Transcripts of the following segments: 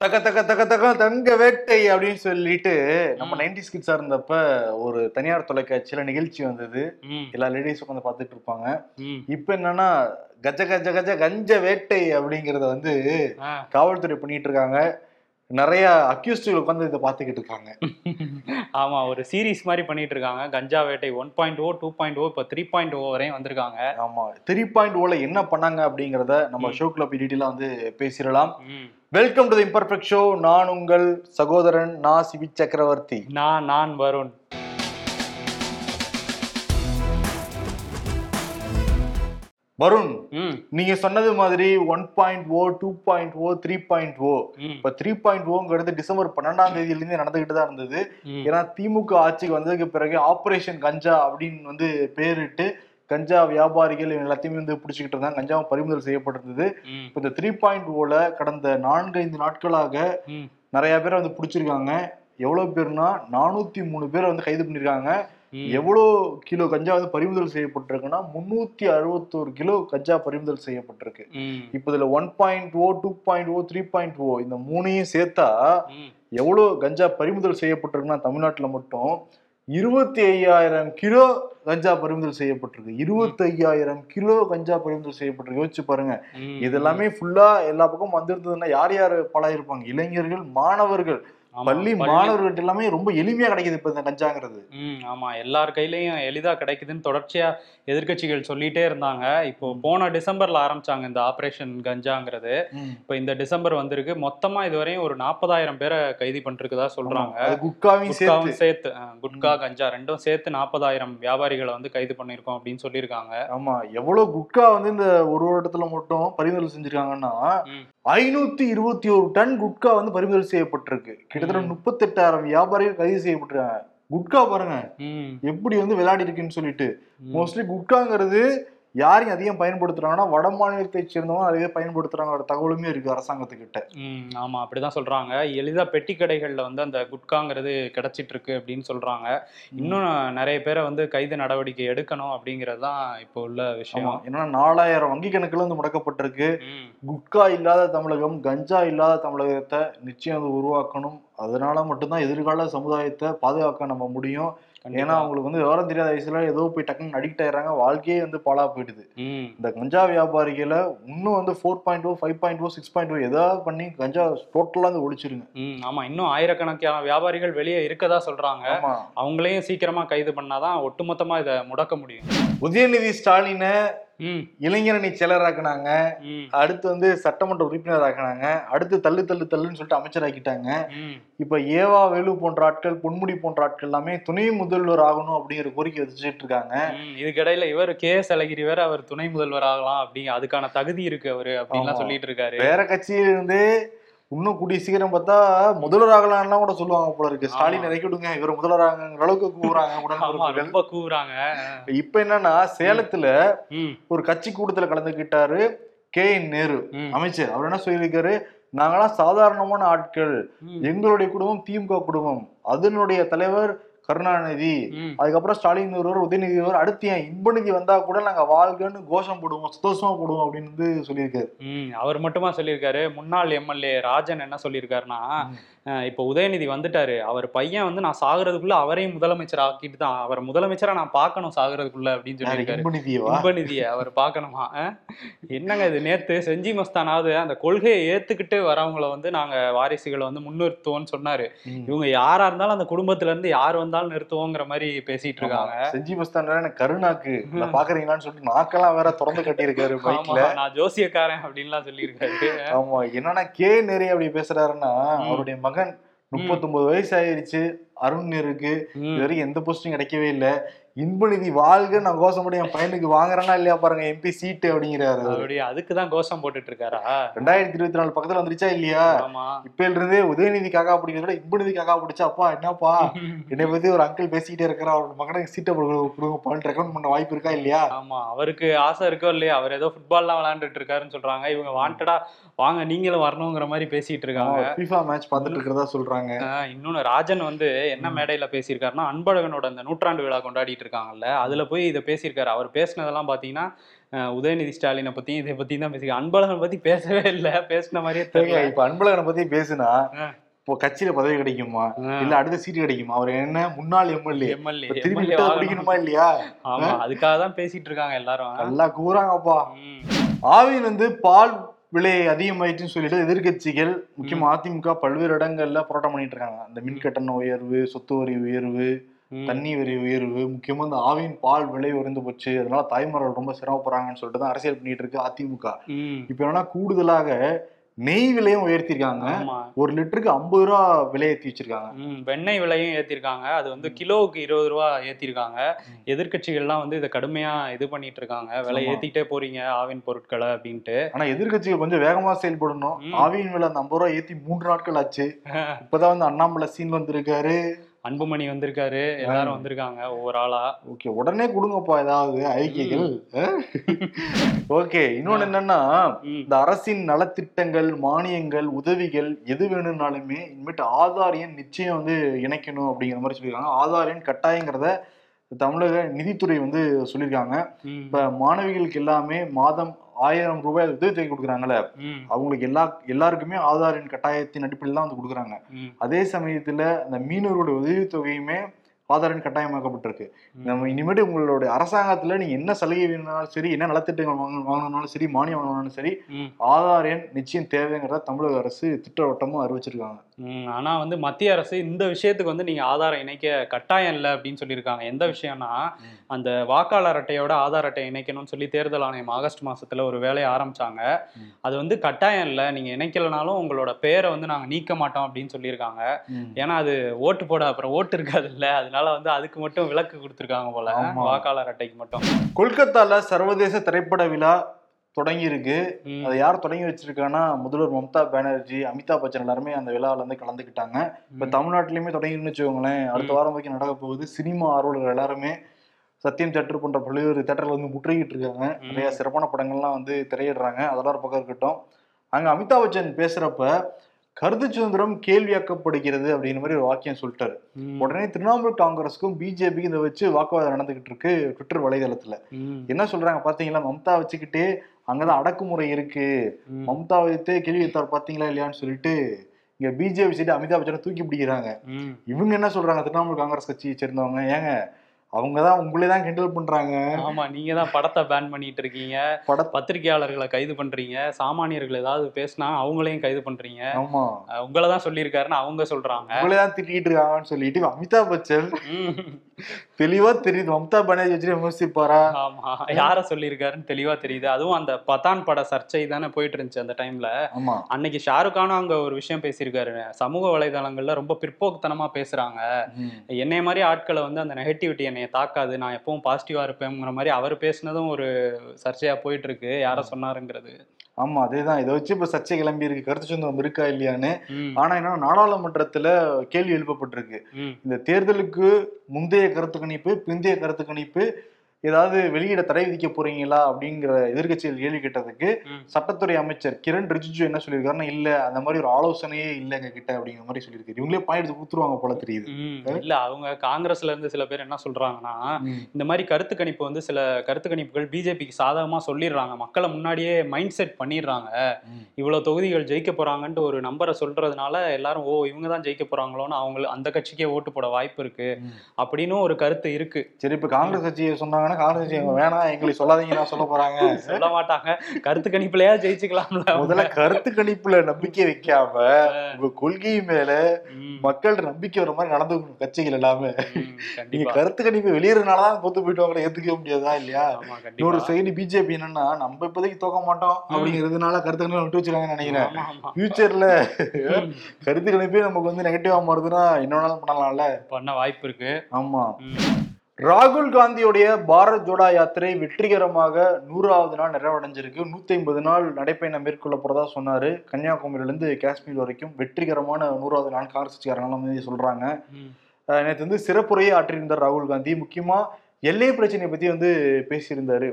தக்க தக்க தக்க தக்க தங்க வேட்டை அப்படின்னு சொல்லிட்டு நம்ம. நைன்டி கிட்ஸா இருந்தப்ப ஒரு தனியார் தொலைக்காட்சியில நிகழ்ச்சி வந்தது. எல்லா லேடிஸும் உட்காந்து பார்த்துட்டு இருப்பாங்க. இப்ப என்னன்னா கஜ கஜ கஜ கஞ்ச வேட்டை அப்படிங்கறத வந்து. காவல்துறை பண்ணிட்டு இருக்காங்க. நிறைய அக்யூஸ்டுகள் உட்காந்து இதை பார்த்துக்கிட்டு இருக்காங்க. ஆமா ஒரு சீரிஸ் மாதிரி பண்ணிட்டு இருக்காங்க. கஞ்சா வேட்டை one point O two point O இப்போ த்ரீ பாயிண்ட் ஓ வரையும் வந்திருக்காங்க. ஆமா த்ரீ பாயிண்ட் ஓல என்ன பண்ணாங்க அப்படிங்கறத நம்ம ம். ஷோக்ல டீட்டெயிலா வந்து பேசிடலாம். Welcome to the imperfect show நான் உங்கள் சகோதரன் நான் சிவி சக்கரவர்த்தி. நான் நான் வருண். வருண் நீங்க சொன்னது மாதிரி one point O two point O three point O இப்ப த்ரீ பாயிண்ட் ஓங்கிறது டிசம்பர் பன்னெண்டாம் தேதியில இருந்து நடந்துகிட்டு தான் இருந்தது. ஏன்னா திமுக ஆட்சிக்கு வந்ததுக்கு பிறகு ஆபரேஷன் கஞ்சா அப்படின்னு வந்து பேரிட்டு கஞ்சா வியாபாரிகள் இவங்க எல்லாத்தையுமே வந்து பிடிச்சிக்கிட்டு இருந்தாங்க. கஞ்சாவும் பறிமுதல் செய்யப்பட்டிருந்தது. இப்ப இந்த த்ரீ பாயிண்ட் ஓல கடந்த நான்கைந்து நாட்களாக நிறைய பேரை வந்து பிடிச்சிருக்காங்க. எவ்வளவு பேர்னா நானூத்தி மூணு பேரை வந்து கைது பண்ணிருக்காங்க. எவ்வளோ கிலோ கஞ்சா வந்து பறிமுதல் செய்யப்பட்டிருக்குன்னா முன்னூத்தி அறுபத்தோரு கிலோ கஞ்சா பறிமுதல் செய்யப்பட்டிருக்கு. இப்போ இதுல one point O two point O three point O இந்த மூணையும் சேர்த்தா. எவ்வளோ கஞ்சா பறிமுதல் செய்யப்பட்டிருக்குன்னா தமிழ்நாட்டுல மட்டும் இருபத்தி ஐயாயிரம் கிலோ கஞ்சா பறிமுதல் செய்யப்பட்டிருக்கு. இருபத்தி ஐயாயிரம் கிலோ கஞ்சா பறிமுதல் செய்யப்பட்டிருக்கு. யோசிச்சு பாருங்க. இது எல்லாமே ஃபுல்லா எல்லா பக்கமும் வந்திருந்ததுன்னா யார் யார் பழகிருப்பாங்க இளைஞர்கள் மாணவர்கள். பள்ளி மாணவர்கள்ட்ட எல்லாமே ரொம்ப எளிமையா கிடைக்குது இப்ப இந்த கஞ்சாங்கிறது. ம் ஆமா எல்லார் கையிலயும் எளிதா கிடைக்குதுன்னு தொடர்ச்சியா எதிர்க்கட்சிகள் சொல்லிட்டே இருந்தாங்க. இப்போ போன டிசம்பர்ல ஆரம்பிச்சாங்க இந்த ஆபரேஷன் கஞ்சாங்கிறது. இப்போ இந்த டிசம்பர் வந்திருக்கு. மொத்தமா இதுவரையும் ஒரு நாற்பதாயிரம் பேரை கைது பண்ணிருக்குதா சொல்றாங்க. குட்காவும் சேர்த்து குட்கா கஞ்சா ரெண்டும் சேர்த்து நாற்பதாயிரம் வியாபாரிகளை வந்து கைது பண்ணியிருக்கோம் அப்படின்னு சொல்லியிருக்காங்க. ஆமா எவ்வளவு குட்கா வந்து இந்த ஒரு வருடத்துல மட்டும் பறிமுதல் செஞ்சிருக்காங்கன்னா. ஐநூத்தி இருபத்தி ஒரு டன் குட்கா வந்து பறிமுதல் செய்யப்பட்டிருக்கு. கிட்டத்தட்ட ம். முப்பத்தெட்டாயிரம் வியாபாரிகள் கைது செய்யப்பட்டிருக்காங்க. குட்கா பாருங்க. எப்படி வந்து விளையாடி இருக்குன்னு சொல்லிட்டு. மோஸ்ட்லி குட்காங்கிறது யாரையும் அதிகம் பயன்படுத்துறாங்கன்னா வட மாநிலத்தை சேர்ந்தவங்க நிறைய பயன்படுத்துறாங்க தகவலுமே இருக்கு அரசாங்கத்துக்கிட்ட. ம் ஆமா அப்படிதான் சொல்றாங்க. எளிதா பெட்டி கடைகள்ல வந்து அந்த குட்காங்கிறது கிடைச்சிட்டு இருக்கு அப்படின்னு சொல்றாங்க. இன்னும் நிறைய பேரை வந்து கைது நடவடிக்கை எடுக்கணும் அப்படிங்கிறது தான் இப்போ உள்ள விஷயம். ஏன்னா நாலாயிரம் வங்கி கணக்குல வந்து முடக்கப்பட்டிருக்கு. குட்கா இல்லாத தமிழகம் கஞ்சா இல்லாத தமிழகத்தை நிச்சயம் உருவாக்கணும். அதனால மட்டும்தான் எதிர்கால சமுதாயத்தை பாதுகாக்க நம்ம முடியும். ஏன்னா. அவங்களுக்கு வந்து விவரம் தெரியாத வயசுல ஏதோ போய் டக்குன்னு அடிக்ட் ஆயிடுறாங்க. வாழ்க்கையே வந்து பாழா போயிடுது. இந்த கஞ்சா வியாபாரிகளை இன்னும் வந்து four point O five point O six point O ஏதாவது பண்ணி கஞ்சா டோட்டலா வந்து ஒழிச்சிருங்க ஆமா. இன்னும் ஆயிரக்கணக்கான வியாபாரிகள் வெளியே இருக்கதா சொல்றாங்க. அவங்களையும் சீக்கிரமா கைது பண்ணாதான் ஒட்டுமொத்தமா இதை முடக்க முடியும். உதயநிதி ஸ்டாலினை இளைஞரணி செயலராக்குனாங்க அடுத்து வந்து சட்டமன்ற உறுப்பினர் ஆக்குனாங்க அடுத்து தள்ளு தள்ளு தள்ளுன்னு சொல்லிட்டு அமைச்சராக்கிட்டாங்க. ம், இப்ப ஏவா வேலு போன்ற ஆட்கள் பொன்முடி போன்ற ஆட்கள் எல்லாமே துணை முதல்வர் ஆகணும் அப்படிங்கிற கோரிக்கை வச்சுட்டு இருக்காங்க. இதுக்கிடையில இவர் கே எஸ் அழகிரி வேற அவர் துணை முதல்வர் ஆகலாம் அப்படி அதுக்கான தகுதி இருக்கு அவரு அப்படின்லாம் ஆமா. சொல்லிட்டு இருக்காரு. வேற கட்சியில இருந்து இன்னும் கூடிய சீக்கிரம் பார்த்தா முதல்வர் ஆகலாம்லாம் கூட சொல்லுவாங்க போல இருக்கு. ஸ்டாலின். இறக்கி விடுங்க. இவர் முதல்வர் ஆகுங்கிற அளவுக்கு கூறாங்க ரொம்ப கூவுறாங்க. இப்ப என்னன்னா சேலத்துல ஒரு கட்சி கூட்டத்துல கலந்துக்கிட்டாரு கே என் நேரு அமைச்சர். அவர் என்ன சொல்லியிருக்காரு? நாங்களாம் சாதாரணமான ஆட்கள். எங்களுடைய குடும்பம் திமுக குடும்பம். அதனுடைய தலைவர் கருணாநிதி. அதுக்கப்புறம் ஸ்டாலின் ஒருவர் உதயநிதி ஒருவர் அடுத்து ஏன் இன்பநிதி வந்தா கூட நாங்க வாழ்கன்னு கோஷம் போடுவோம் சந்தோஷமா போடுவோம் அப்படின்னு சொல்லியிருக்காரு. அவர் மட்டுமா சொல்லியிருக்காரு. முன்னாள் எம்எல்ஏ ராஜன் என்ன சொல்லியிருக்காருன்னா இப்போ உதயநிதி வந்துட்டாரு. அவர் பையன் வந்து நான் சாகுறதுக்குள்ள அவரையும் முதலமைச்சர் ஆக்கிட்டு தான் அவர் முதலமைச்சரா நான் பார்க்கணும் சாகுறதுக்குள்ள அப்படின்னு யாரு, சொல்லியிருக்காரு. இன்பநிதியை அவர் பார்க்கணுமா? என்னங்க இது நேத்து செஞ்சி மஸ்தானாவது அந்த கொள்கையை ஏத்துக்கிட்டு வரவங்கள வந்து நாங்க வாரிசுகளை வந்து முன்னிறுத்துவோம்னு சொன்னாரு. இவங்க யாரா இருந்தாலும் அந்த குடும்பத்துல இருந்து யார் வந்தாலும் நிறுத்துவோங்கிற மாதிரி பேசிட்டு இருக்காங்க. செஞ்சி மஸ்தான் எனக்கு கருணாக்கு பாக்குறீங்களான்னு சொல்லிட்டு நாக்கெல்லாம் வேற திறந்து கட்டியிருக்காரு பைக்ல நான் ஜோசியக்காரன் அப்படின்லாம் சொல்லியிருக்காரு. ஆமா என்னன்னா கே நேரு அப்படி பேசுறாருன்னா அவருடைய மகன் முப்பத்தொன்பது வயசு ஆயிருச்சு அருண் நேருக்கு ம். இது வரைக்கும் எந்த போஸ்டும் கிடைக்கவே இல்ல. இன்பநிதி வாழ்க. நான் கோஷப்படி என் பையனுக்கு வாங்குறேனா இல்லையா பாருங்க எம்பி சீட்டு அப்படிங்கிறாரு. அப்படி அதுக்குதான் கோஷம் போட்டுட்டு இருக்காரா ரெண்டாயிரத்தி இருபத்தி நாலு பக்கத்துல வந்துருச்சா இல்லையா? ஆமா. இப்ப இருந்தே உதயநிதி காக்கா பிடிக்கிறத விட இன்பநிதி காக்கா பிடிச்சா அப்பா என்னப்பா? என்னை பத்தி ஒரு அங்கிள் பேசிக்கிட்டே இருக்கிறா அவரோட மகனுக்கு சீட்டை கொடுங்க ரெக்கமெண்ட் பண்ண வாய்ப்பு இருக்கா இல்லையா? ஆமா. அவருக்கு ஆசை இருக்கோ இல்லையா அவர் ஏதோ ஃபுட்பால்லாம் விளையாண்டுட்டு இருக்காருன்னு சொல்றாங்க. இவங்க வாண்டடா வாங்க நீங்களும் வரணுங்கிற மாதிரி பேசிட்டு இருக்காங்க. FIFA மேட்ச் பார்த்துட்டு இருக்கிறதா சொல்றாங்க. இன்னொன்னு ராஜன் வந்து என்ன மேடையில பேசியிருக்காருன்னா அன்பழகனோட அந்த நூற்றாண்டு விழா கொண்டாடிட்டு இருக்காங்கல்ல அதுல போய் இதை பேசியிருக்காரு. அவர் பேசினதெல்லாம் பாத்தீங்கன்னா உதயநிதி ஸ்டாலினை பத்தி இதை பத்தி தான் பேசியிருக்காரு. அன்பழகன் பத்தி பேசவே இல்லை. பேசின மாதிரியே தெரியல. இப்ப அன்பழகனை பத்தி பேசுனா. இப்போ கட்சியில பதவி கிடைக்குமா? இல்ல அடுத்த சீட் கிடைக்குமா? அவர் என்ன முன்னாள் எம்எல்ஏ. எம்எல்ஏ. திரும்பி பிடிக்கணுமா இல்லையா? ஆமா அதுக்காக தான் பேசிட்டு இருக்காங்க எல்லாரும். நல்லா கூறாங்கப்பா. ஆவின் வந்து பால் விலை அதிகமாயிடுச்சுன்னு சொல்லிட்டு எதிர்க்கட்சிகள் முக்கியமா அதிமுக பல்வேறு இடங்கள்ல போராட்டம் பண்ணிட்டு இருக்காங்க அந்த மின் கட்டண உயர்வு சொத்து வரி உயர்வு. தண்ணி வரி உயர்வு முக்கியமா இந்த ஆவின் பால் விலை உயர்ந்து போச்சு அதனால தாய்மார்கள் ரொம்ப சிரமப்படுறாங்கன்னு சொல்லிட்டு தான் அரசியல் பண்ணிட்டு இருக்கு அதிமுக. இப்ப என்னன்னா கூடுதலாக நெய் விலையும் உயர்த்திருக்காங்க. ஒரு லிட்டருக்கு ஐம்பது ரூபா விலை ஏத்தி வச்சிருக்காங்க. வெண்ணெய் விலையும் ஏத்திருக்காங்க. அது வந்து கிலோவுக்கு இருபது ரூபா ஏத்திருக்காங்க. ம். எதிர்க்கட்சிகள்லாம் வந்து இதை கடுமையா இது பண்ணிட்டு இருக்காங்க விலை. ஏத்திட்டே போறீங்க ஆவின் பொருட்களை அப்படின்ட்டு. ஆனா எதிர்க்கட்சிகள் கொஞ்சம் வேகமா செயல்படணும். ம். ஆவியின் விலை அந்த ஐம்பது ரூபா ஏத்தி மூன்று நாட்கள் ஆச்சு. இப்பதான் வந்து அண்ணாமலை சீன் வந்திருக்காரு. அன்புமணி வந்திருக்காரு. எல்லாரும் வந்திருக்காங்க ஒவ்வொரு ஆளா. ஓகே உடனே கொடுங்கப்பா ஏதாவது ஐக்கியங்கள். ஓகே இன்னொன்னு என்னன்னா. இந்த அரசின் நலத்திட்டங்கள் மானியங்கள் உதவிகள் எது வேணும்னாலுமே இனிமேட்டு ஆதார் எண் நிச்சயம் வந்து இணைக்கணும் அப்படிங்கிற மாதிரி சொல்லியிருக்காங்க. ஆதார் எண் கட்டாயங்கிறத தமிழக நிதித்துறை வந்து சொல்லியிருக்காங்க. இப்ப மாணவிகளுக்கு எல்லாமே மாதம் ஆயிரம் ரூபாய் உதவித்தொகை கொடுக்குறாங்கல்ல. அவங்களுக்கு எல்லா எல்லாருக்குமே ஆதார் எண் கட்டாயத்தின் அடிப்படையில் தான் வந்து கொடுக்குறாங்க. அதே சமயத்துல அந்த மீனவர்களுடைய உதவித்தொகையுமே ஆதார் எண் கட்டாயமாக்கப்பட்டிருக்கு நம்ம இனிமேட்டு உங்களுடைய அரசாங்கத்துல நீங்க என்ன சலுகை வேணும்னாலும் சரி என்ன நலத்திட்டங்கள் வாங்க வாங்கணும்னாலும் சரி மானியம் வாங்கணும்னாலும் சரி. ஆதார் எண் நிச்சயம் தேவைங்கிறத தமிழக அரசு திட்டவட்டமும் அறிவிச்சிருக்காங்க ம், ஆனா வந்து மத்திய அரசு இந்த விஷயத்துக்கு வந்து நீங்க ஆதாரம் இணைக்க கட்டாயம் இல்லை அப்படின்னு சொல்லியிருக்காங்க. எந்த விஷயம்னா. அந்த வாக்காளர் அட்டையோட ஆதார் அட்டை இணைக்கணும்னு சொல்லி தேர்தல் ஆணையம் ஆகஸ்ட் மாசத்துல ஒரு வேலையை ஆரம்பிச்சாங்க. ம். அது வந்து கட்டாயம் இல்லை. நீங்க இணைக்கலனாலும் உங்களோட பேரை வந்து நாங்க நீக்க மாட்டோம் அப்படின்னு சொல்லியிருக்காங்க. ஏன்னா அது ஓட்டு போட அப்புறம் ஓட்டு இருக்காது இல்ல அதனால வந்து அதுக்கு மட்டும் விலக்கு கொடுத்துருக்காங்க போல. வாக்காளர் அட்டைக்கு மட்டும். கொல்கத்தால சர்வதேச திரைப்பட விழா தொடங்கி இருக்கு ம், அதை யார் தொடங்கி வச்சிருக்காங்கன்னா முதல்வர் மம்தா பானர்ஜி அமிதாப் பச்சன் எல்லாருமே அந்த விழாவில் வந்து கலந்துக்கிட்டாங்க. இப்ப தமிழ்நாட்டிலயுமே தொடங்கிருன்னு வச்சுக்கோங்களேன். அடுத்த. வாரம் வரைக்கும் நடக்க போகுது. சினிமா ஆர்வலர்கள் எல்லாருமே சத்தியம் தேட்டர் போன்ற பல்வேறு தேட்டர்ல வந்து முற்றுகிட்டு இருக்காங்க. நிறைய சிறப்பான படங்கள்லாம் வந்து திரையிடுறாங்க. அதெல்லாம் ஒரு பக்கம் இருக்கட்டும். அங்க அமிதாப் பச்சன் பேசுறப்ப கருத்து சுதந்திரம் கேள்வியாக்கப்படுகிறது அப்படிங்கிற மாதிரி ஒரு வாக்கியம் சொல்லிட்டாரு. உடனே திரிணாமுல் காங்கிரஸுக்கும் பிஜேபிக்கும் இதை வச்சு வாக்குவாதம் நடந்துகிட்டு இருக்கு ட்விட்டர் வலைதளத்துல. என்ன சொல்றாங்க பாத்தீங்களா மம்தா வச்சுக்கிட்டே அங்கதான் அடக்குமுறை இருக்கு. மம்தா வைத்தே கேள்வி வைத்தார் பாத்தீங்களா இல்லையான்னு சொல்லிட்டு இங்க பிஜேபி சைடு அமிதாப் பச்சனை தூக்கி பிடிக்கிறாங்க. இவங்க என்ன சொல்றாங்க? திரிணாமுல் காங்கிரஸ் கட்சியை சேர்ந்தவங்க. ஏங்க அவங்கதான் உங்களே தான் கிண்டல் பண்றாங்க. ஆமா நீங்க தான் படத்தை பேன் பண்ணிட்டு இருக்கீங்க. பட பத்திரிகையாளர்களை கைது பண்றீங்க. சாமானியர்கள் ஏதாவது பேசினா அவங்களையும் கைது பண்றீங்க. ஆமா. உங்களை தான் சொல்லியிருக்காருன்னு அவங்க சொல்றாங்க. உங்களே தான் திட்டிட்டு இருக்காங்கன்னு சொல்லிட்டு அமிதாப் பச்சன். தெளிவா தெரியுது. மம்தா பானர்ஜி வச்சு விமர்சிப்பாரா? ஆமா. யார சொல்லியிருக்காருன்னு தெளிவா தெரியுது. அதுவும் அந்த பதான் பட சர்ச்சை தானே போயிட்டு இருந்துச்சு அந்த டைம்ல அன்னைக்கு ஷாருக் கானும் அங்க ஒரு விஷயம் பேசியிருக்காரு. சமூக வலைதளங்கள்ல ரொம்ப பிற்போக்குத்தனமா பேசுறாங்க. என்னைய மாதிரி ஆட்களை வந்து அந்த நெகட்டிவிட்டி என்னைய தாக்காது நான் எப்பவும் பாசிட்டிவா இருப்பேங்கிற மாதிரி அவர் பேசினதும் ஒரு சர்ச்சையா போயிட்டு இருக்கு யார சொன்னாருங்கிறது. ஆமா அதேதான். இதை வச்சு இப்ப சர்ச்சை கிளம்பி இருக்கு. கருத்து சுதந்திரம் இருக்கா இல்லையான்னு. ஆனா என்ன நாடாளுமன்றத்துல கேள்வி எழுப்பப்பட்டிருக்கு. இந்த தேர்தலுக்கு முந்தைய கருத்து கணிப்பு பிந்தைய கருத்து கணிப்பு ஏதாவது வெளியிட தடை விதிக்க போறீங்களா அப்படிங்கிற எதிர்க்கட்சிகள் கேள்வி கேட்டதுக்கு. சட்டத்துறை அமைச்சர் கிரண் ரிஜிஜு என்ன சொல்லியிருக்காருன்னா இல்ல அந்த மாதிரி ஒரு ஆலோசனையே இல்ல எங்க கிட்ட அப்படிங்கிற மாதிரி சொல்லியிருக்காரு இவங்களே பாயிண்ட் கொடுத்துருவாங்க போல தெரியுது. இல்ல அவங்க காங்கிரஸ்ல இருந்து சில பேர் என்ன சொல்றாங்கன்னா. இந்த மாதிரி கருத்து கணிப்பு வந்து சில கருத்து கணிப்புகள் பிஜேபிக்கு சாதகமா சொல்லிடுறாங்க மக்களை முன்னாடியே மைண்ட் செட் பண்ணிடுறாங்க. இவ்வளவு தொகுதிகள் ஜெயிக்க போறாங்கன்ட்டு ஒரு நம்பரை சொல்றதுனால எல்லாரும் ஓ இவங்க தான் ஜெயிக்க போறாங்களோன்னு அவங்க அந்த கட்சிக்கே ஓட்டு போட வாய்ப்பு இருக்கு. அப்படின்னு ஒரு கருத்து இருக்கு சரி இப்ப காங்கிரஸ் கட்சியை சொன்னாங்கன்னா கட்சி அவங்க வேணாம் எங்களுக்கு சொல்லாதீங்க நான் சொல்ல போறாங்க. சொல்ல மாட்டாங்க. கருத்து கணிப்புலயா ஜெயிச்சுக்கலாம்ல முதல்ல கருத்து கணிப்புல நம்பிக்கை வைக்காம உங்க கொள்கை மேல ம், மக்கள்கிட்ட நம்பிக்கை வர மாதிரி நடந்து கட்சிகள் எல்லாமே. நீங்க கருத்து கணிப்பு வெளியேறதுனாலதான் தோத்து போயிட்டு அவங்களை ஏத்துக்க முடியாதா இல்லையா? இன்னொரு சைடு பிஜேபி என்னன்னா நம்ம இப்போதைக்கு தோக்க மாட்டோம் அப்படிங்கிறதுனால கருத்து கணிப்பு விட்டு வச்சிருக்காங்கன்னு நினைக்கிறேன். ஃபியூச்சர்ல கருத்து கணிப்பே நமக்கு வந்து நெகட்டிவா மாறுதுன்னா இன்னொன்னாலும் பண்ணலாம்ல? பண்ண வாய்ப்பு இருக்கு. ஆமா. ராகுல் காந்தியுடைய பாரத் ஜோடா யாத்திரை வெற்றிகரமாக நூறாவது நாள் நிறைவடைஞ்சிருக்கு. நூத்தி ஐம்பது நாள் நடைப்பயணம் மேற்கொள்ள போறதா சொன்னாரு. கன்னியாகுமரியில இருந்து காஷ்மீர் வரைக்கும் வெற்றிகரமான நூறாவது நாள் காங்கிரஸ் கட்சிக்காரங்களாம் வந்து சொல்றாங்க. ம், அஹ் நேத்து வந்து சிறப்புரையை ஆற்றியிருந்தார் ராகுல் காந்தி. முக்கியமா எல்லை பிரச்சனையை பத்தி வந்து பேசியிருந்தாரு.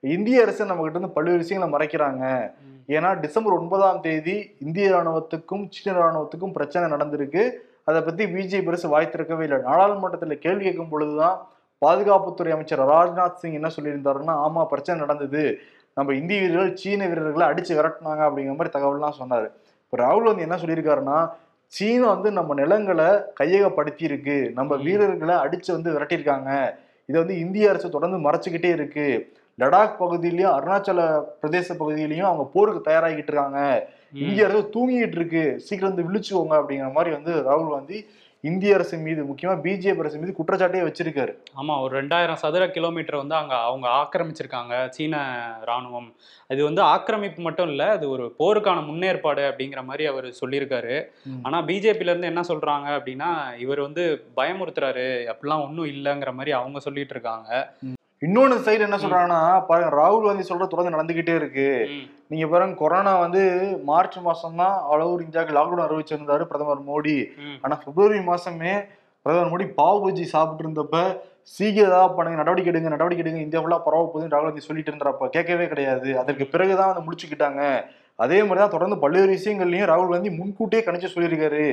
இந்திய அரசு நம்ம கிட்ட இருந்து பல்வேறு விஷயங்களை மறைக்கிறாங்க. ஏன்னா டிசம்பர் ஒன்பதாம் தேதி இந்திய ராணுவத்துக்கும் சீன ராணுவத்துக்கும் பிரச்சனை நடந்திருக்கு. அதை பத்தி பிஜேபி அரசு வாய் திறக்கவே இல்லை. நாடாளுமன்றத்துல கேள்வி கேட்கும் பொழுதுதான் பாதுகாப்புத்துறை அமைச்சர் ராஜ்நாத் சிங் என்ன சொல்லியிருந்தாருன்னா ஆமா பிரச்சனை நடந்தது. நம்ம இந்திய வீரர்கள் சீன வீரர்களை அடிச்சு விரட்டினாங்க அப்படிங்கிற மாதிரி தகவல்லாம் சொன்னாரு. இப்போ ராகுல் வந்து என்ன சொல்லியிருக்காருன்னா சீனா வந்து நம்ம நிலங்களை கையகப்படுத்தி இருக்கு நம்ம. வீரர்களை அடிச்சு வந்து விரட்டியிருக்காங்க. இதை வந்து இந்திய அரசு தொடர்ந்து மறைச்சுக்கிட்டே இருக்கு. லடாக் பகுதியிலயும் அருணாச்சல பிரதேச பகுதியிலயும் அவங்க போருக்கு தயாராகிட்டு இருக்காங்க. இந்திய அரசு தூங்கிட்டு இருக்கு. சீக்கிரம் வந்து விழிச்சுவோங்க அப்படிங்கிற மாதிரி வந்து ராகுல் காந்தி இந்திய அரசு மீது முக்கியமா பிஜேபி அரசு மீது குற்றச்சாட்டே வச்சிருக்காரு. ஆமா ஒரு ரெண்டாயிரம் சதுர கிலோமீட்டர் வந்து அங்க அவங்க ஆக்கிரமிச்சிருக்காங்க சீன ராணுவம் இது வந்து ஆக்கிரமிப்பு மட்டும் இல்ல அது ஒரு போருக்கான முன்னேற்பாடு அப்படிங்கிற மாதிரி அவர் சொல்லியிருக்காரு. ஆனா பிஜேபில இருந்து என்ன சொல்றாங்க அப்படின்னா இவர் வந்து பயமுறுத்துறாரு அப்படிலாம் ஒன்றும் இல்லைங்கிற மாதிரி அவங்க சொல்லிட்டு இருக்காங்க. இன்னொன்னு சைடு என்ன சொல்றாங்கன்னா பாருங்க ராகுல் காந்தி சொல்ற தொடர்ந்து நடந்துகிட்டே இருக்கு. நீங்க பாருங்க கொரோனா வந்து மார்ச் மாசம் தான் ஓவர் இந்தியாவுக்கு லாக்டவுன் அறிவிச்சிருந்தாரு பிரதமர் மோடி. ஆனா பிப்ரவரி மாசமே பிரதமர் மோடி பாவ் பஜ்ஜி சாப்பிட்டு இருந்தப்ப சீக்கிரம் ஏதாவது பண்ணுங்க நடவடிக்கை எடுங்க நடவடிக்கை எடுங்க இந்தியா ஃபுல்லா பரவ போகுதுன்னு ராகுல் காந்தி சொல்லிட்டு இருந்தாரப்ப கேட்கவே கிடையாது. அதற்கு பிறகுதான் வந்து முடிச்சுக்கிட்டாங்க. அதே மாதிரி தான் தொடர்ந்து பல்வேறு விஷயங்கள்லயும் ராகுல் காந்தி முன்கூட்டியே கணிச்சு சொல்லியிருக்காரு.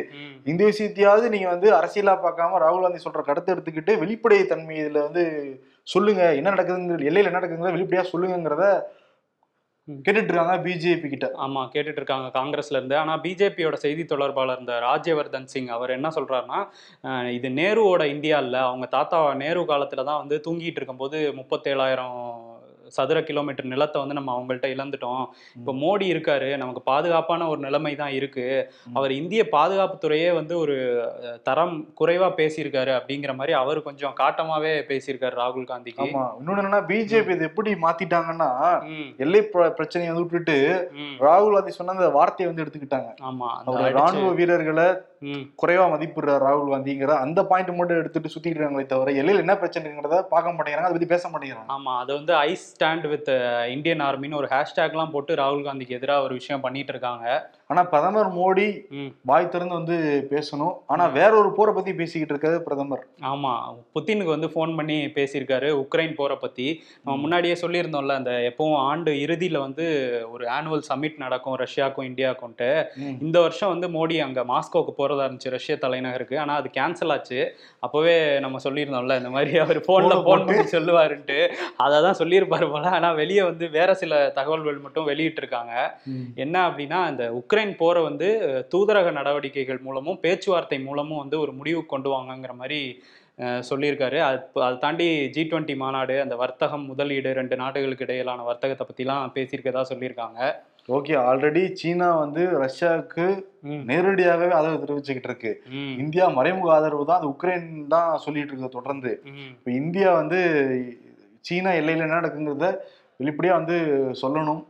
இந்த விஷயத்தையாவது நீங்க வந்து அரசியலா பார்க்காம ராகுல் காந்தி சொல்ற கருத்தை எடுத்துக்கிட்டு வெளிப்படை தன்மை இதுல வந்து சொல்லுங்க என்ன நடக்குதுங்க எல்லையில என்ன நடக்குதுங்கிறத வெளிப்படையா சொல்லுங்கிறத. கேட்டுட்டு இருக்காங்க பிஜேபி கிட்ட. ஆமா கேட்டுட்டு இருக்காங்க காங்கிரஸ்ல இருந்து. ஆனா பிஜேபியோட செய்தி தொடர்பாளர் இந்த ராஜ்யவர்தன் சிங் அவர் என்ன சொல்றாருன்னா இது நேருவோட இந்தியா இல்ல. அவங்க தாத்தா நேரு காலத்துல தான் வந்து தூங்கிட்டு இருக்கும்போது முப்பத்தேழாயிரம் சதுர கிலோமீட்டர் நிலத்தை வந்து நம்ம அவங்கள்ட்ட இழந்துட்டோம். இப்போ மோடி இருக்காரு நமக்கு பாதுகாப்பான ஒரு நிலைமை தான் இருக்கு. அவர் இந்திய பாதுகாப்புத்துறையே வந்து ஒரு தரம் குறைவா பேசியிருக்காரு அப்படிங்கிற மாதிரி அவர் கொஞ்சம் காட்டமாவே பேசியிருக்காரு ராகுல் காந்திக்கு. இன்னொன்னு என்னன்னா பிஜேபி இது எப்படி மாத்திட்டாங்கன்னா எல்லை பிர- பிரச்சனையை வந்து விட்டுட்டு ராகுல் காந்தி சொன்ன அந்த வார்த்தையை வந்து எடுத்துக்கிட்டாங்க. ஆமா. ராணுவ வீரர்களை குறைவா மதிப்பிடுறார் ராகுல் காந்திங்கிற அந்த பாயிண்ட் மட்டும் எடுத்துட்டு சுத்திட்டு இருக்காங்களே தவிர எல்லையில என்ன பிரச்சனைங்கிறத பார்க்க மாட்டேங்கிறாங்க அதை பத்தி பேச மாட்டேங்கிறாங்க. ஆமா அது வந்து ஐ ஸ்டாண்ட் வித் இந்தியன் ஆர்மின்னு ஒரு ஹேஷ்டேக்லாம் போட்டு ராகுல் காந்திக்கு எதிராக ஒரு விஷயம் பண்ணிட்டு இருக்காங்க. ஆனா பிரதமர் மோடி. வாய் திறந்து வந்து பேசணும். ஆனா வேற ஒரு போரை பத்தி பேசிக்கிட்டு இருக்காரு பிரதமர். ஆமா புத்தினுக்கு வந்து ஃபோன் பண்ணி பேசியிருக்காரு உக்ரைன் போரை பத்தி. நம்ம முன்னாடியே சொல்லியிருந்தோம்ல அந்த எப்பவும் ஆண்டு இறுதியில வந்து ஒரு ஆனுவல் சமிட் நடக்கும் ரஷ்யாவுக்கும் இந்தியாவுக்கும்ட்டு ம். இந்த வருஷம் வந்து மோடி அங்க மாஸ்கோவுக்கு போறதா இருந்துச்சு ரஷ்ய தலைநகருக்கு ஆனா அது கேன்சல் ஆச்சு. அப்பவே நம்ம சொல்லியிருந்தோம்ல இந்த மாதிரி அவர் போன்ல Phone போன் போட்டு. பண்ணி சொல்லுவாருன்ட்டு. அதை தான் சொல்லியிருப்பாரு போல. ஆனா வெளியே வந்து வேற சில தகவல்கள் மட்டும் வெளியிட்டு இருக்காங்க என்ன அப்படின்னா இந்த உக்ரைன் போரை வந்து தூதரக நடவடிக்கைகள் மூலமும் பேச்சுவார்த்தை மூலமும் வந்து ஒரு முடிவுக்கு கொண்டு வாங்கங்கிற மாதிரி சொல்லியிருக்காரு. அது அதை தாண்டி ஜி டுவெண்ட்டி மாநாடு அந்த வர்த்தகம் முதலீடு ரெண்டு நாடுகளுக்கு இடையிலான வர்த்தகத்தை பற்றிலாம் பேசியிருக்கதா சொல்லியிருக்காங்க. ஓகே ஆல்ரெடி சீனா வந்து ரஷ்யாவுக்கு நேரடியாகவே ஆதரவு தெரிவிச்சுக்கிட்டு இருக்கு. இந்தியா மறைமுக ஆதரவு தான் அது உக்ரைன் தான் சொல்லிட்டு இருக்கு தொடர்ந்து. இப்ப இந்தியா வந்து சீனா எல்லையில என்ன நடக்குங்கிறத வெளிப்படையா வந்து சொல்லணும்.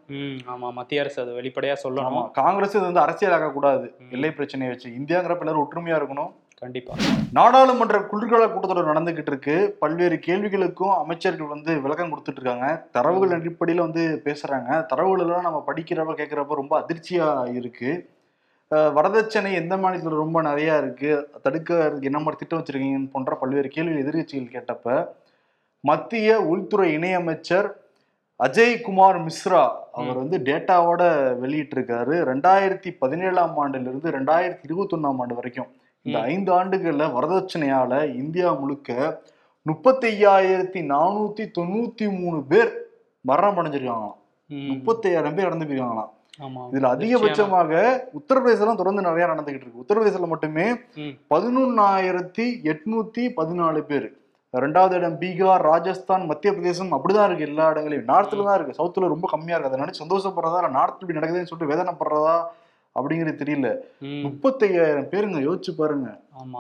ஆமா மத்திய அரசு அதை வெளிப்படையா சொல்லணும். காங்கிரஸ் இது வந்து அரசியலாக்க கூடாது. எல்லை பிரச்சனையை வச்சு. இந்தியாங்கிறப்ப எல்லாரும் ஒற்றுமையா இருக்கணும். கண்டிப்பா. நாடாளுமன்ற குளிர்கால கூட்டத்தொடர் நடந்துகிட்டு இருக்கு. பல்வேறு கேள்விகளுக்கும் அமைச்சர்கள் வந்து விளக்கம் கொடுத்துட்டு இருக்காங்க தரவுகள் அடிப்படையில வந்து பேசுறாங்க. தரவுகள் எல்லாம் நம்ம படிக்கிறப்ப கேட்கிறப்ப ரொம்ப அதிர்ச்சியா இருக்கு. வரதட்சணை எந்த மாநிலத்துல ரொம்ப நிறைய இருக்கு? தடுக்கிறதுக்கு என்ன மாதிரி திட்டம் வச்சிருக்கீங்கன்னு போன்ற பல்வேறு கேள்விகள் எதிர்கட்சிகள் கேட்டப்ப மத்திய உள்துறை இணையமைச்சர் அஜய் குமார் மிஸ்ரா அவர் வந்து டேட்டாவோட வெளியிட்டிருக்காரு. ரெண்டாயிரத்தி பதினேழாம் ஆண்டுல இருந்து ரெண்டாயிரத்தி இருபத்தி ஒன்னாம் ஆண்டு வரைக்கும். இந்த. ஐந்து ஆண்டுகள்ல வரதட்சணையால இந்தியா முழுக்க முப்பத்தி ஐயாயிரத்தி நானூத்தி தொண்ணூத்தி மூணு பேர் மரணம் அடைஞ்சிருக்காங்களாம். முப்பத்தி ஐயாயிரம் பேர் இறந்து போயிருக்காங்களாம் இதுல அதிகபட்சமாக உத்தரப்பிரதேசம் தொடர்ந்து நிறைய நடந்துகிட்டு இருக்கு. உத்தரப்பிரதேசத்துல மட்டுமே பதினொன்னாயிரத்தி எட்நூத்தி பதினாலு பேர். ரெண்டாவது இடம் பீகார் ராஜஸ்தான் மத்திய பிரதேசம் அப்படிதான் இருக்கு. எல்லா இடங்களையும். நார்த்ல தான் இருக்கு. சவுத்துல ரொம்ப கம்மியா இருக்கு. அதை நினைச்சு சந்தோஷப்படுறதா நார்த் இப்படி நடக்குதுன்னு சொல்லிட்டு வேதனைப்படுறதா அப்படிங்கிறது தெரியல. முப்பத்தையாயிரம் பேருங்க யோசிச்சு பாருங்க.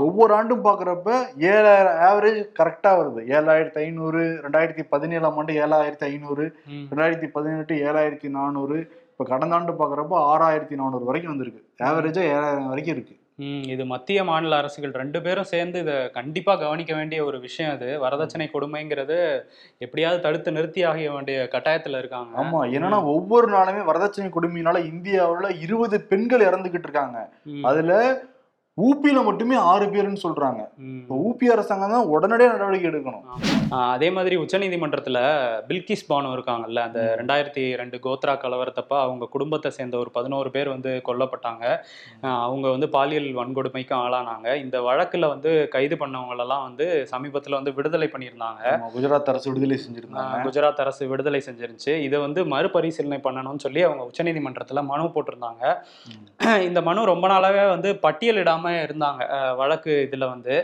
ஒவ்வொரு ஆண்டும் பாக்குறப்ப ஏழாயிரம் ஆவரேஜ் கரெக்டா வருது. ஏழாயிரத்தி ஐநூறு ரெண்டாயிரத்தி பதினேழாம் ஆண்டு ஏழாயிரத்தி ஐநூறு ரெண்டாயிரத்தி பதினெட்டு ஏழாயிரத்தி நானூறு இப்ப கடந்த ஆண்டு பாக்குறப்ப ஆறாயிரத்தி நானூறு வரைக்கும் வந்திருக்கு. ஆவரேஜா ஏழாயிரம் வரைக்கும் இருக்கு. இது மத்திய மாநில அரசுகள் ரெண்டு பேரும் சேர்ந்து இதை கண்டிப்பா கவனிக்க வேண்டிய ஒரு விஷயம் அது. வரதட்சணை கொடுமைங்கிறது எப்படியாவது தடுத்து நிறுத்தி ஆக வேண்டிய கட்டாயத்துல இருக்காங்க. ஆமா என்னன்னா ஒவ்வொரு நாளுமே வரதட்சணை கொடுமையினால இந்தியாவுல இருபது பெண்கள் இறந்துகிட்டு இருக்காங்க. அதுல ஊபியில மட்டுமே ஆறு பேருன்னு சொல்றாங்க. இப்போ ஊபி அரசாங்கம் தான் உடனடியாக நடவடிக்கை எடுக்கணும். அதே மாதிரி உச்சநீதிமன்றத்துல பில்கிஸ் பானு இருக்காங்கல்ல அந்த ரெண்டாயிரத்தி ரெண்டு கோத்ரா கலவரத்தப்ப அவங்க குடும்பத்தை சேர்ந்த ஒரு பதினோரு பேர் வந்து கொல்லப்பட்டாங்க. அவங்க வந்து பாலியல் வன்கொடுமைக்கும் ஆளானாங்க. இந்த வழக்குல வந்து கைது பண்ணவங்களெல்லாம் வந்து சமீபத்துல வந்து விடுதலை பண்ணியிருந்தாங்க. குஜராத் அரசு விடுதலை செஞ்சிருந்தாங்க. குஜராத் அரசு விடுதலை செஞ்சிருந்துச்சு. இதை வந்து மறுபரிசீலனை பண்ணணும்னு சொல்லி அவங்க உச்சநீதிமன்றத்துல மனு போட்டிருந்தாங்க. இந்த மனு ரொம்ப நாளாவே வந்து பட்டியலிடாம இருந்தாங்க. அஹ் வழக்கு இதுல வந்து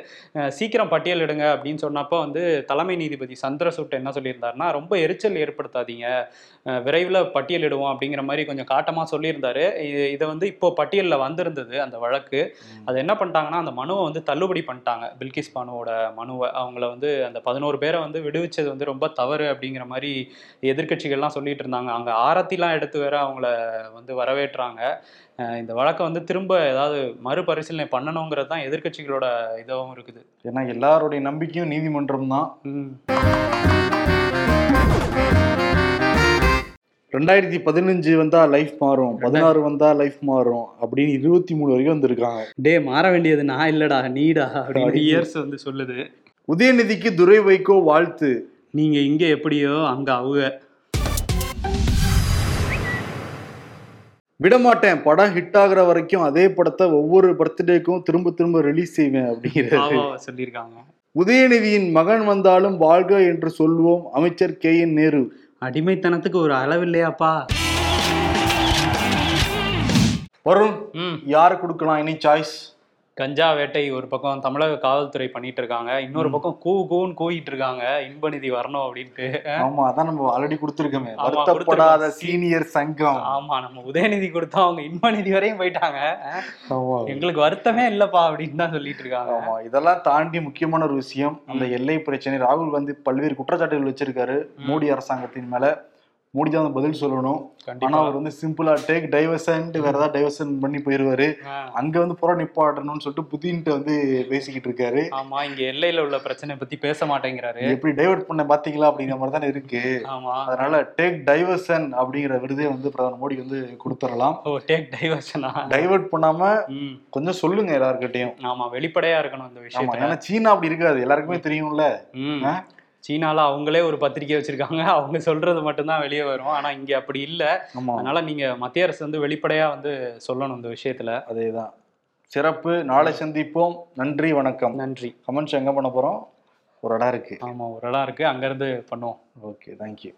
சீக்கிரம் பட்டியலிடுங்க அப்படின்னு சொன்னப்போ வந்து தலைமை நீதிபதி சந்திரசூட் என்ன சொல்லியிருந்தாருன்னா ரொம்ப எரிச்சல் ஏற்படுத்தாதீங்க. விரைவில் பட்டியலிடுவோம் அப்படிங்கிற மாதிரி கொஞ்சம் காட்டமா சொல்லியிருந்தாரு. இது இதை வந்து இப்போ பட்டியலில் வந்திருந்தது அந்த வழக்கு. அது என்ன பண்ணிட்டாங்கன்னா அந்த மனுவை வந்து தள்ளுபடி பண்ணிட்டாங்க. பில்கிஸ் பானுவோட மனுவை. அவங்கள வந்து அந்த பதினோரு பேரை வந்து விடுவிச்சது வந்து ரொம்ப தவறு அப்படிங்கிற மாதிரி எதிர்க்கட்சிகள்லாம் சொல்லிட்டு இருந்தாங்க. அங்கே ஆரத்திலாம் எடுத்து வேற அவங்கள வந்து வரவேற்றாங்க. இந்த வழக்கை வந்து திரும்ப ஏதாவது மறுபரிசீலனை பண்ணணுங்கிறது தான் எதிர்க்கட்சிகளோட இதாகவும் இருக்குது. ஏன்னா எல்லாருடைய நம்பிக்கையும் நீதிமன்றம் தான். ரெண்டாயிரத்தி பதினஞ்சு வந்தா லைஃப் மாறும். பதினாறு வந்தா லைஃப் மாறும் அப்படின்னு இருபத்தி மூணு வரைக்கும் வந்திருக்காங்க. டே மாற வேண்டியது நான் இல்லடா நீடா அப்படின்னு. இயர்ஸ் வந்து சொல்லுது. உதயநிதிக்கு துரை வைகோ வாழ்த்து. நீங்க இங்க எப்படியோ அங்க அவங்க. விடமாட்டேன். படம் ஹிட் ஆகுற வரைக்கும் அதே படத்தை ஒவ்வொரு பர்த்டேக்கும் திரும்ப திரும்ப ரிலீஸ் செய்வேன் அப்படிங்கிறது. சொல்லியிருக்காங்க. உதயநிதியின் மகன் வந்தாலும் வாழ்க என்று சொல்வோம் அமைச்சர் கே என் நேரு. அடிமைத்தனத்துக்கு ஒரு அளவு இல்லையாப்பா? வருண் ம். யாரு கொடுக்கலாம் எனி சாய்ஸ் கஞ்சா வேட்டை ஒரு பக்கம் தமிழக காவல்துறை பண்ணிட்டு இருக்காங்க இன்னொரு பக்கம் கூ கூன்னு கூவிட்டு இருக்காங்க இன்பநிதி வரணும் அப்படின்ட்டு. ஆமா அதான் நம்ம ஆல்ரெடி கொடுத்துருக்கோமே. வருத்தப்படாத. சீனியர் சங்கம். ஆமா நம்ம உதயநிதி கொடுத்தா அவங்க இன்பநிதி வரையும் போயிட்டாங்க. எங்களுக்கு வருத்தமே இல்லப்பா அப்படின்னு தான் சொல்லிட்டு இருக்காங்க ஆமா இதெல்லாம் தாண்டி முக்கியமான ஒரு விஷயம். அந்த எல்லை பிரச்சனை ராகுல் காந்தி பல்வேறு குற்றச்சாட்டுகள் வச்சிருக்காரு. மோடி அரசாங்கத்தின் மேல. மோடி தான் பதில் சொல்லணும். ஆனா அவர் வந்து சிம்பிளா டேக் டைவர்சன் வேற ஏதாவது டைவர்சன் பண்ணி போயிருவாரு. அங்க வந்து புற நிப்பாட்டணும்னு சொல்லிட்டு புதின்ட்டு வந்து பேசிக்கிட்டு இருக்காரு. ஆமா இங்க எல்லையில உள்ள பிரச்சனை பத்தி பேச மாட்டேங்கிறாரு. எப்படி டைவர்ட் பண்ண பாத்தீங்களா? அப்படிங்கிற மாதிரி தானே இருக்கு. அதனால டேக் டைவர்சன் அப்படிங்கிற விருதே வந்து பிரதமர் மோடி வந்து கொடுத்துடலாம் ஓ டேக் டைவர்ஷனா டைவர்ட் பண்ணாம கொஞ்சம் சொல்லுங்க எல்லார்கிட்டயும். ஆமா வெளிப்படையா இருக்கணும் இந்த விஷயத்துல. ஏன்னா சீனா அப்படி இருக்காது. எல்லாருக்குமே தெரியும்ல? சீனால அவங்களே ஒரு பத்திரிக்கை வச்சிருக்காங்க. அவங்க சொல்றது மட்டும்தான் வெளியே வரும். ஆனா இங்க அப்படி இல்ல. அதனால நீங்க மத்திய அரசு வந்து வெளிப்படையா வந்து சொல்லணும் இந்த விஷயத்துல. அதேதான். சிறப்பு. நாளை சந்திப்போம். நன்றி வணக்கம். நன்றி. கமெண்ட்ஸ் எங்க பண்ண போறோம்? ஒரு இடம் இருக்கு. ஆமா ஒரு இடம் இருக்கு. அங்க இருந்து பண்ணுவோம். Okay thank you